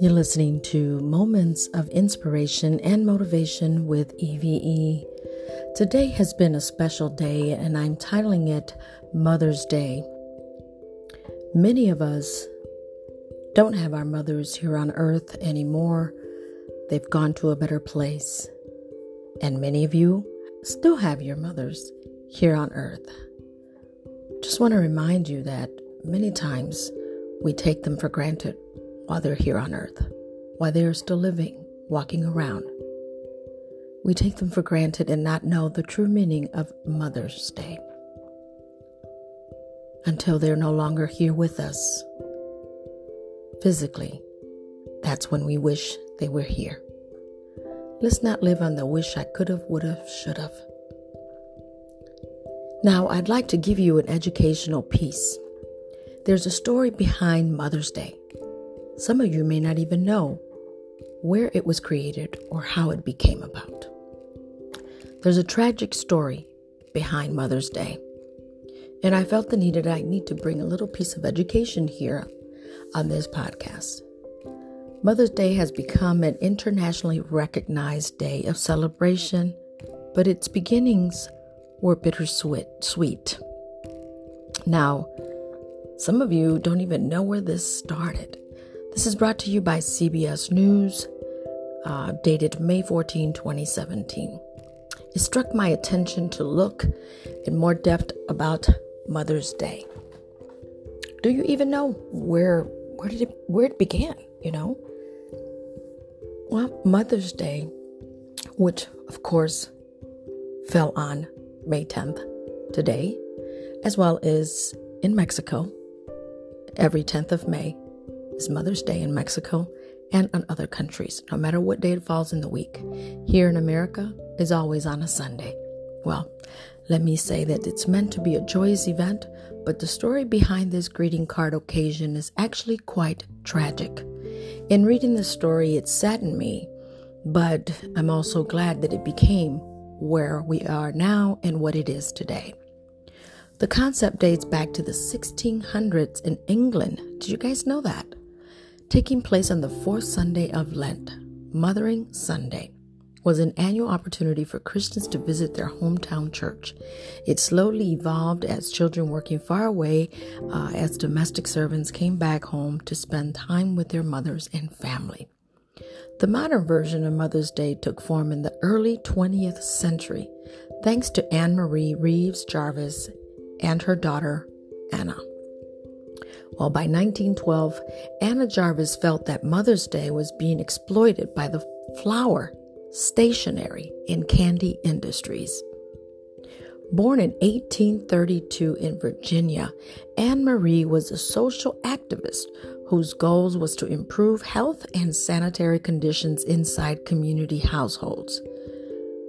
You're listening to Moments of Inspiration and Motivation with EVE. Today has been a special day, and I'm titling it Mother's Day. Many of us don't have our mothers here on earth anymore. They've gone to a better place. And many of you still have your mothers here on earth. Just want to remind you that many times we take them for granted while they're here on earth, while they are still living, walking around. We take them for granted and not know the true meaning of Mother's Day until they're no longer here with us physically. That's when we wish they were here. Let's not live on the wish I could have, would have, should have. Now, I'd like to give you an educational piece. There's a story behind Mother's Day. Some of you may not even know where it was created or how it became about. There's a tragic story behind Mother's Day, and I felt the need that I need to bring a little piece of education here on this podcast. Mother's Day has become an internationally recognized day of celebration, but its beginnings were bittersweet. Sweet. Now, some of you don't even know where this started. This is brought to you by CBS News, uh, dated May 14, 2017. It struck my attention to look in more depth about Mother's Day. Do you even know where where did it where it began? You know, well, Mother's Day, which of course fell on May 10th today, as well as in Mexico every 10th of May is Mother's Day in Mexico and in other countries, no matter what day it falls in the week. Here in America is always on a Sunday. Well, let me say that it's meant to be a joyous event, but the story behind this greeting card occasion is actually quite tragic. In reading the story, it saddened me, but I'm also glad that it became where we are now and what it is today. The concept dates back to the 1600s in England. Did you guys know that? taking place on the fourth Sunday of Lent, Mothering Sunday, was an annual opportunity for Christians to visit their hometown church. It slowly evolved as children working far away, uh, as domestic servants came back home to spend time with their mothers and family. The modern version of Mother's Day took form in the early 20th century, thanks to Anne Marie Reeves Jarvis and her daughter, Anna. Well, by 1912, Anna Jarvis felt that Mother's Day was being exploited by the flower, stationery, and candy industries. Born in 1832 in Virginia, Anne Marie was a social activist whose goals was to improve health and sanitary conditions inside community households.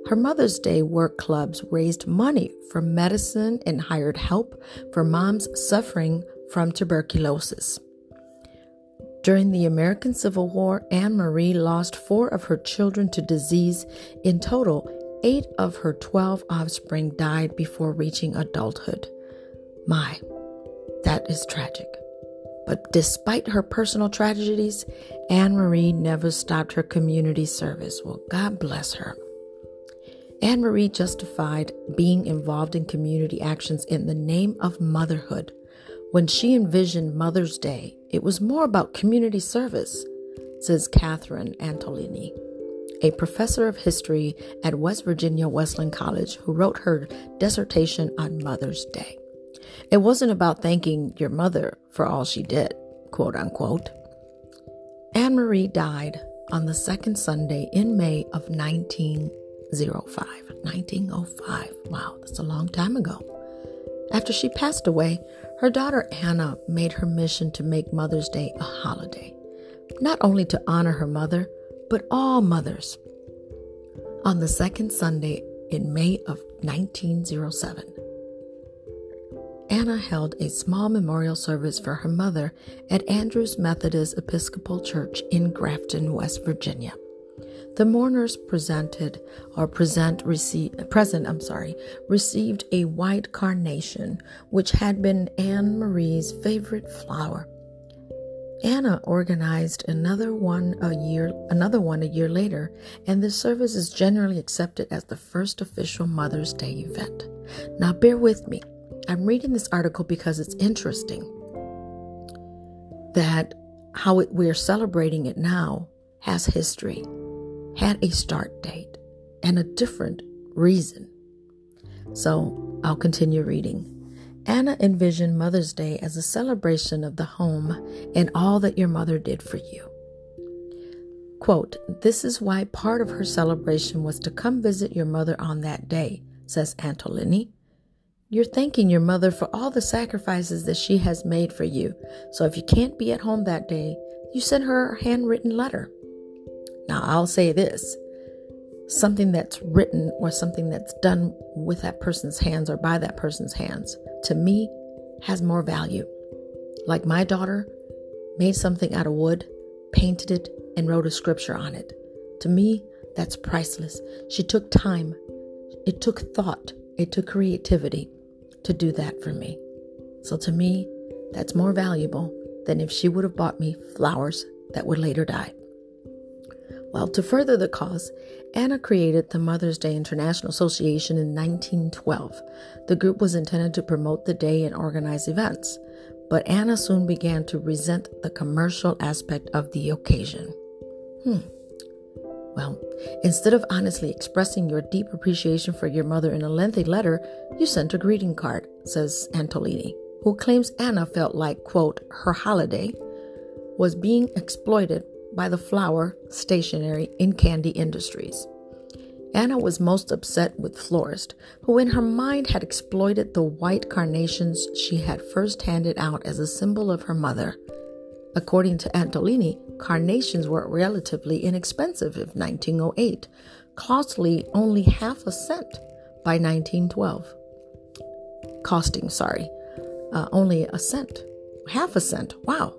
Her Mother's Day work clubs raised money for medicine and hired help for moms suffering from tuberculosis. During the American Civil War, Anne Marie lost four of her children to disease. In total, eight of her 12 offspring died before reaching adulthood. My, that is tragic. But despite her personal tragedies, Anne Marie never stopped her community service. Well, God bless her. Anne Marie justified being involved in community actions in the name of motherhood when she envisioned Mother's Day, it was more about community service, says Katharine Antolini, a professor of history at West Virginia Wesleyan College who wrote her dissertation on Mother's Day. It wasn't about thanking your mother for all she did, quote unquote. Anne Marie died on the second Sunday in May of 1905. 1905. Wow, that's a long time ago. After she passed away, her daughter Anna made her mission to make Mother's Day a holiday, not only to honor her mother, but all mothers. On the second Sunday in May of 1907, Anna held a small memorial service for her mother at Andrews Methodist Episcopal Church in Grafton, West Virginia. The mourners presented or present receive, present, I'm sorry, received a white carnation which had been Anne Marie's favorite flower. Anna organized another one a year another one a year later, and this service is generally accepted as the first official Mother's Day event. Now bear with me. I'm reading this article because it's interesting that how it, we're celebrating it now has history, had a start date, and a different reason. So I'll continue reading. Anna envisioned Mother's Day as a celebration of the home and all that your mother did for you. Quote, This is why part of her celebration was to come visit your mother on that day, says Antolini. You're thanking your mother for all the sacrifices that she has made for you. So if you can't be at home that day, you send her a handwritten letter. Now, I'll say this something that's written or something that's done with that person's hands or by that person's hands to me has more value. Like my daughter made something out of wood, painted it, and wrote a scripture on it. To me, that's priceless. She took time, it took thought, it took creativity to do that for me. So to me, that's more valuable than if she would have bought me flowers that would later die. Well, to further the cause, Anna created the Mother's Day International Association in 1912. The group was intended to promote the day and organize events, but Anna soon began to resent the commercial aspect of the occasion. Hmm. Well, instead of honestly expressing your deep appreciation for your mother in a lengthy letter, you sent a greeting card, says Antolini, who claims Anna felt like, quote, her holiday was being exploited by the flower, stationery, and candy industries. Anna was most upset with Florist, who in her mind had exploited the white carnations she had first handed out as a symbol of her mother. According to Antolini, carnations were relatively inexpensive in 1908, costly only half a cent by 1912. Costing, sorry, uh, only a cent. Half a cent. Wow.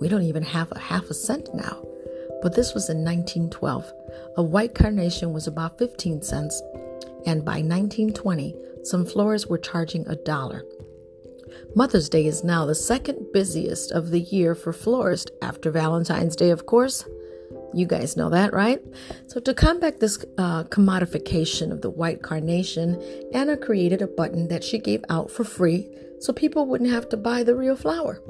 We don't even have a half a cent now. But this was in 1912. A white carnation was about 15 cents, and by 1920, some florists were charging a dollar. Mother's Day is now the second busiest of the year for florists after Valentine's Day, of course. You guys know that, right? So, to combat this uh, commodification of the white carnation, Anna created a button that she gave out for free so people wouldn't have to buy the real flower.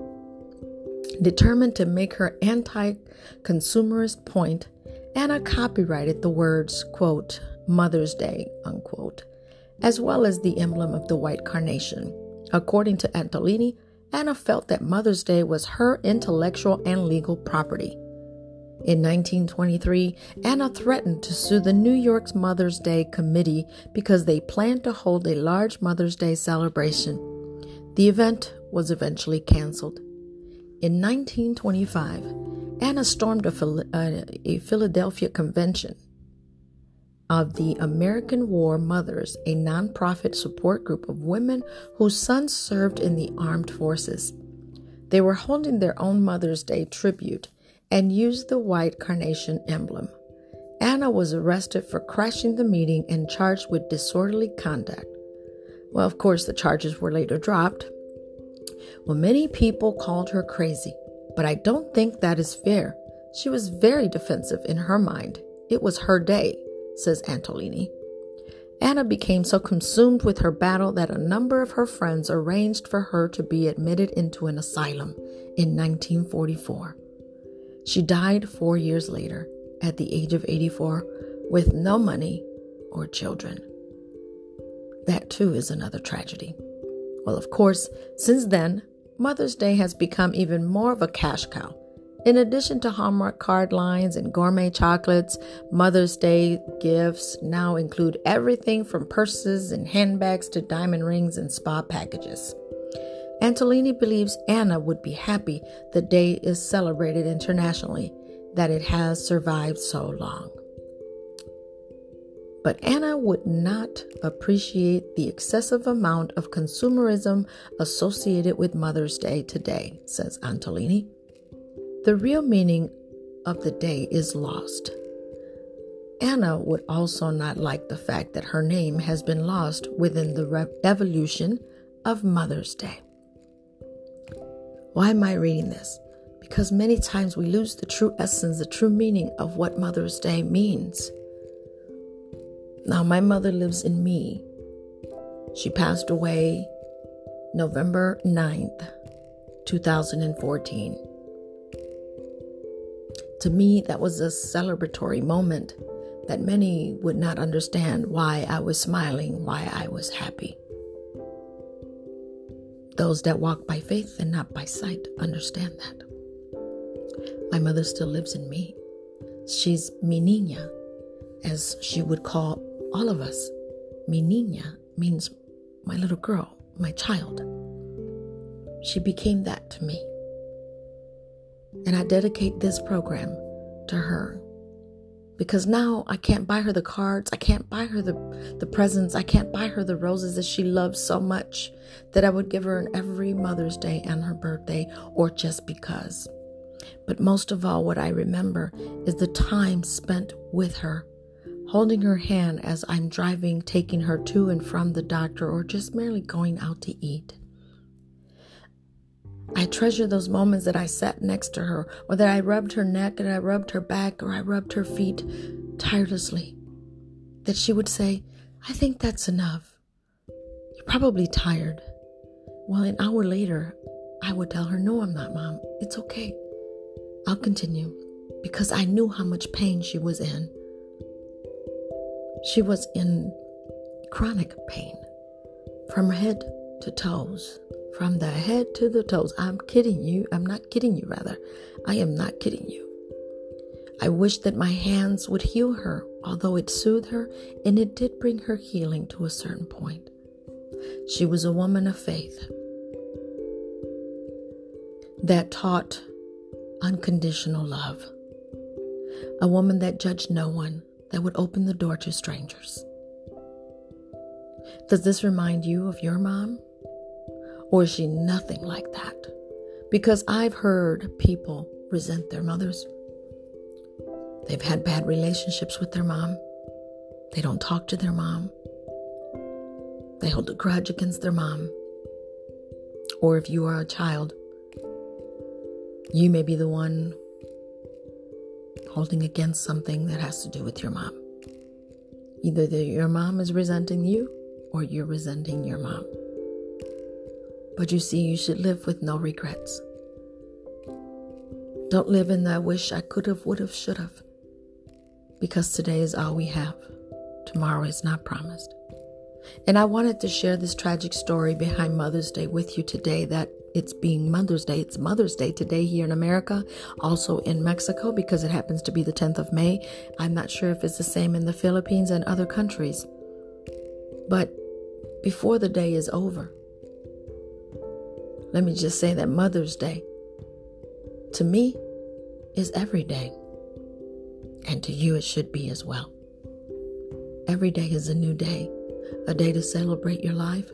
Determined to make her anti consumerist point, Anna copyrighted the words, quote, Mother's Day, unquote, as well as the emblem of the white carnation. According to Antolini, Anna felt that Mother's Day was her intellectual and legal property. In 1923, Anna threatened to sue the New York's Mother's Day Committee because they planned to hold a large Mother's Day celebration. The event was eventually canceled. In 1925, Anna stormed a, uh, a Philadelphia convention of the American War Mothers, a nonprofit support group of women whose sons served in the armed forces. They were holding their own Mother's Day tribute and used the white carnation emblem. Anna was arrested for crashing the meeting and charged with disorderly conduct. Well, of course, the charges were later dropped, well, many people called her crazy, but I don't think that is fair. She was very defensive in her mind. It was her day, says Antolini. Anna became so consumed with her battle that a number of her friends arranged for her to be admitted into an asylum in 1944. She died four years later, at the age of 84, with no money or children. That too is another tragedy. Well, of course, since then, Mother's Day has become even more of a cash cow. In addition to Hallmark card lines and gourmet chocolates, Mother's Day gifts now include everything from purses and handbags to diamond rings and spa packages. Antolini believes Anna would be happy the day is celebrated internationally, that it has survived so long. But Anna would not appreciate the excessive amount of consumerism associated with Mother's Day today, says Antolini. The real meaning of the day is lost. Anna would also not like the fact that her name has been lost within the re- evolution of Mother's Day. Why am I reading this? Because many times we lose the true essence, the true meaning of what Mother's Day means. Now, my mother lives in me. She passed away November 9th, 2014. To me, that was a celebratory moment that many would not understand why I was smiling, why I was happy. Those that walk by faith and not by sight understand that. My mother still lives in me. She's mi niña, as she would call all of us. Mi niña means my little girl, my child. She became that to me. And I dedicate this program to her because now I can't buy her the cards, I can't buy her the, the presents, I can't buy her the roses that she loves so much that I would give her on every Mother's Day and her birthday or just because. But most of all, what I remember is the time spent with her, holding her hand as I'm driving, taking her to and from the doctor, or just merely going out to eat. I treasure those moments that I sat next to her, or that I rubbed her neck and I rubbed her back, or I rubbed her feet tirelessly. That she would say, I think that's enough. You're probably tired. Well, an hour later, I would tell her, No, I'm not, Mom. It's okay. I'll continue because I knew how much pain she was in. She was in chronic pain from head to toes from the head to the toes. I'm kidding you. I'm not kidding you, rather. I am not kidding you. I wish that my hands would heal her, although it soothed her and it did bring her healing to a certain point. She was a woman of faith that taught unconditional love, a woman that judged no one, that would open the door to strangers. Does this remind you of your mom? Or is she nothing like that? Because I've heard people resent their mothers. They've had bad relationships with their mom. They don't talk to their mom. They hold a grudge against their mom. Or if you are a child, you may be the one holding against something that has to do with your mom. Either the, your mom is resenting you or you're resenting your mom. But you see, you should live with no regrets. Don't live in that wish I could have, would have, should have. Because today is all we have. Tomorrow is not promised. And I wanted to share this tragic story behind Mother's Day with you today that it's being Mother's Day. It's Mother's Day today here in America, also in Mexico because it happens to be the 10th of May. I'm not sure if it's the same in the Philippines and other countries. But before the day is over, let me just say that Mother's Day, to me, is every day. And to you, it should be as well. Every day is a new day, a day to celebrate your life,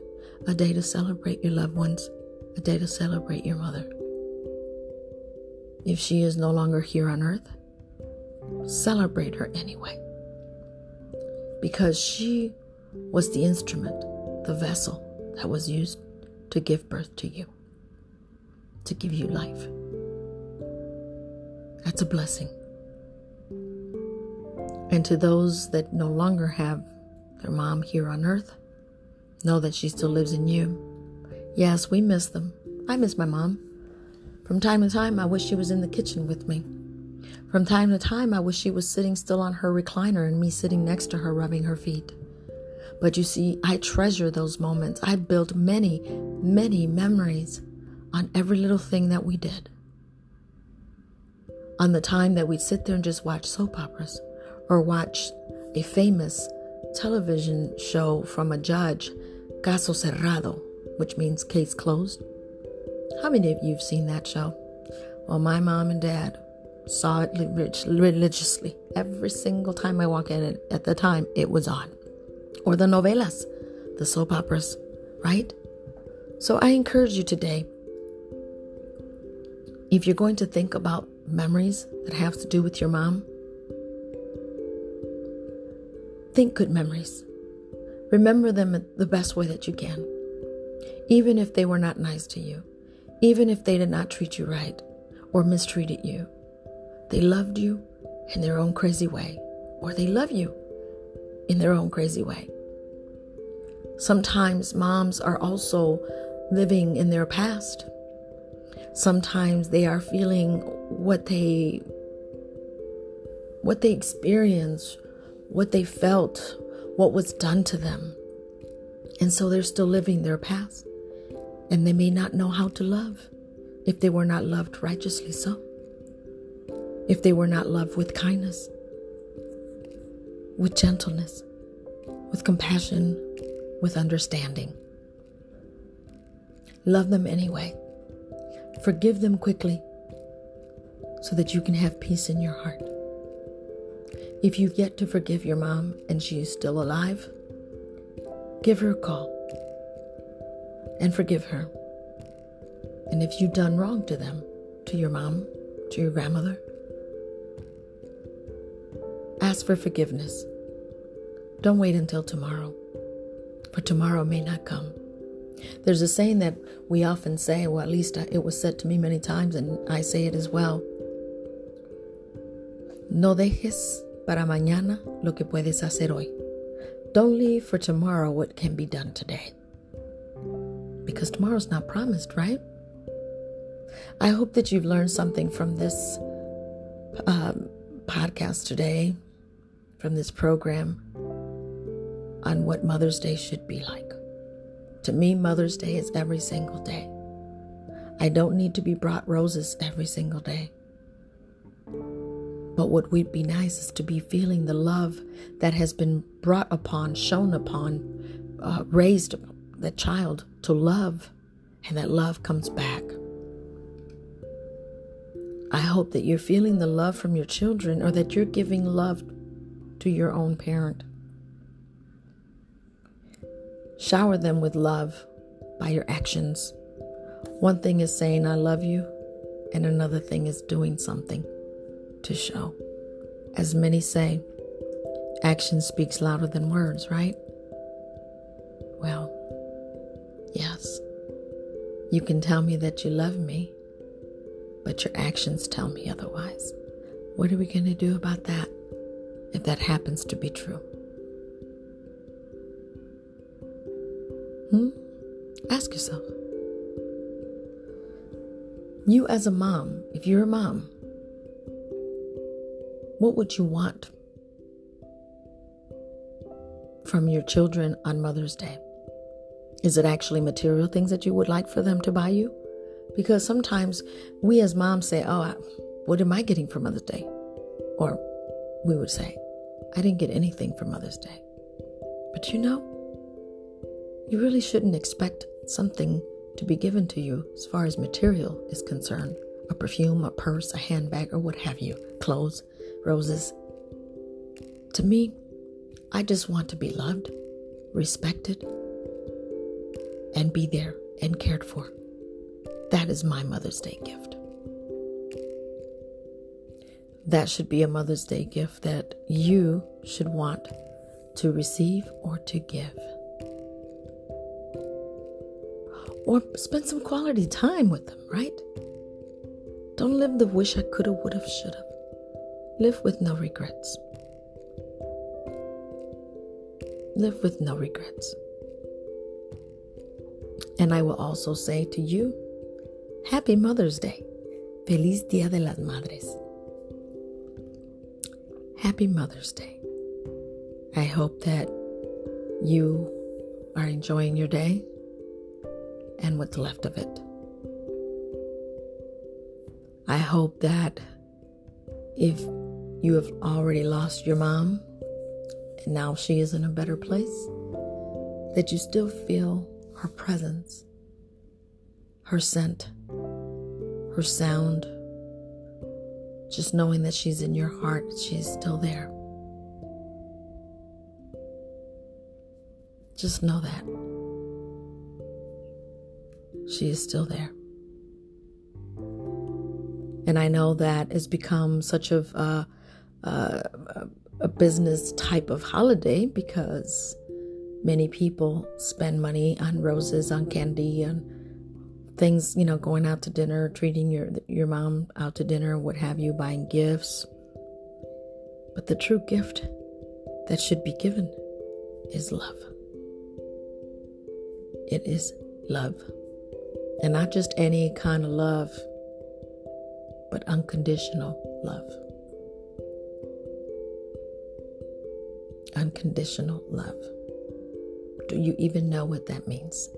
a day to celebrate your loved ones, a day to celebrate your mother. If she is no longer here on earth, celebrate her anyway. Because she was the instrument, the vessel that was used to give birth to you to give you life. That's a blessing. And to those that no longer have their mom here on earth, know that she still lives in you. Yes, we miss them. I miss my mom. From time to time, I wish she was in the kitchen with me. From time to time, I wish she was sitting still on her recliner and me sitting next to her rubbing her feet. But you see, I treasure those moments. I built many, many memories on every little thing that we did. On the time that we'd sit there and just watch soap operas or watch a famous television show from a judge, Caso Cerrado, which means case closed. How many of you have seen that show? Well, my mom and dad saw it religiously. Every single time I walk in it, at the time it was on. Or the novelas, the soap operas, right? So I encourage you today if you're going to think about memories that have to do with your mom, Think good memories. Remember them the best way that you can. Even if they were not nice to you, even if they did not treat you right or mistreated you, they loved you in their own crazy way, or they love you in their own crazy way. Sometimes moms are also living in their past. Sometimes they are feeling what they what they experienced, what they felt, what was done to them. And so they're still living their past. And they may not know how to love if they were not loved righteously so. If they were not loved with kindness, with gentleness, with compassion, with understanding. Love them anyway. Forgive them quickly so that you can have peace in your heart. If you've yet to forgive your mom and she is still alive, give her a call and forgive her. And if you've done wrong to them, to your mom, to your grandmother, ask for forgiveness. Don't wait until tomorrow for tomorrow may not come. There's a saying that we often say, well, at least it was said to me many times, and I say it as well. No dejes para mañana lo que puedes hacer hoy. Don't leave for tomorrow what can be done today. Because tomorrow's not promised, right? I hope that you've learned something from this um, podcast today, from this program on what Mother's Day should be like. To me, Mother's Day is every single day. I don't need to be brought roses every single day. But what would be nice is to be feeling the love that has been brought upon, shown upon, uh, raised the child to love, and that love comes back. I hope that you're feeling the love from your children or that you're giving love to your own parent. Shower them with love by your actions. One thing is saying, I love you, and another thing is doing something to show. As many say, action speaks louder than words, right? Well, yes. You can tell me that you love me, but your actions tell me otherwise. What are we going to do about that if that happens to be true? Hmm? Ask yourself. You, as a mom, if you're a mom, what would you want from your children on Mother's Day? Is it actually material things that you would like for them to buy you? Because sometimes we as moms say, Oh, what am I getting for Mother's Day? Or we would say, I didn't get anything for Mother's Day. But you know, you really shouldn't expect something to be given to you as far as material is concerned a perfume, a purse, a handbag, or what have you, clothes, roses. To me, I just want to be loved, respected, and be there and cared for. That is my Mother's Day gift. That should be a Mother's Day gift that you should want to receive or to give or spend some quality time with them, right? Don't live the wish I coulda, woulda, shoulda. Live with no regrets. Live with no regrets. And I will also say to you, Happy Mother's Day. Feliz Dia de las Madres. Happy Mother's Day. I hope that you are enjoying your day and what's left of it. I hope that if you have already lost your mom and now she is in a better place, that you still feel her presence, her scent, her sound, just knowing that she's in your heart, she's still there. Just know that. She is still there. And I know that has become such of a, a, a business type of holiday because many people spend money on roses, on candy, on things, you know, going out to dinner, treating your your mom out to dinner, what have you, buying gifts. But the true gift that should be given is love. It is love. And not just any kind of love, but unconditional love. Unconditional love. Do you even know what that means?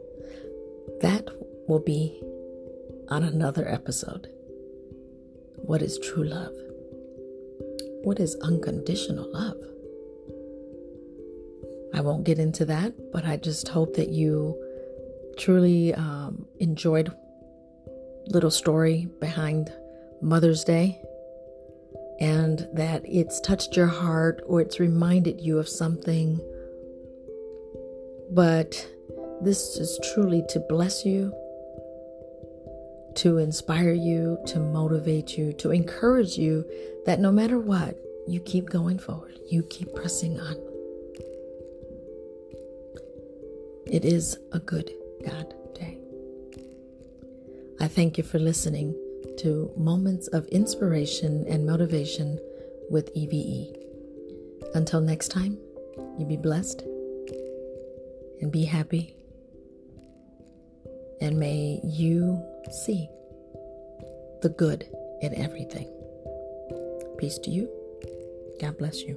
That will be on another episode. What is true love? What is unconditional love? I won't get into that, but I just hope that you truly um, enjoyed little story behind Mother's Day and that it's touched your heart or it's reminded you of something. But this is truly to bless you, to inspire you, to motivate you, to encourage you that no matter what, you keep going forward, you keep pressing on. It is a good God day. I thank you for listening to Moments of Inspiration and Motivation with EVE. Until next time, you be blessed and be happy. And may you see the good in everything. Peace to you. God bless you.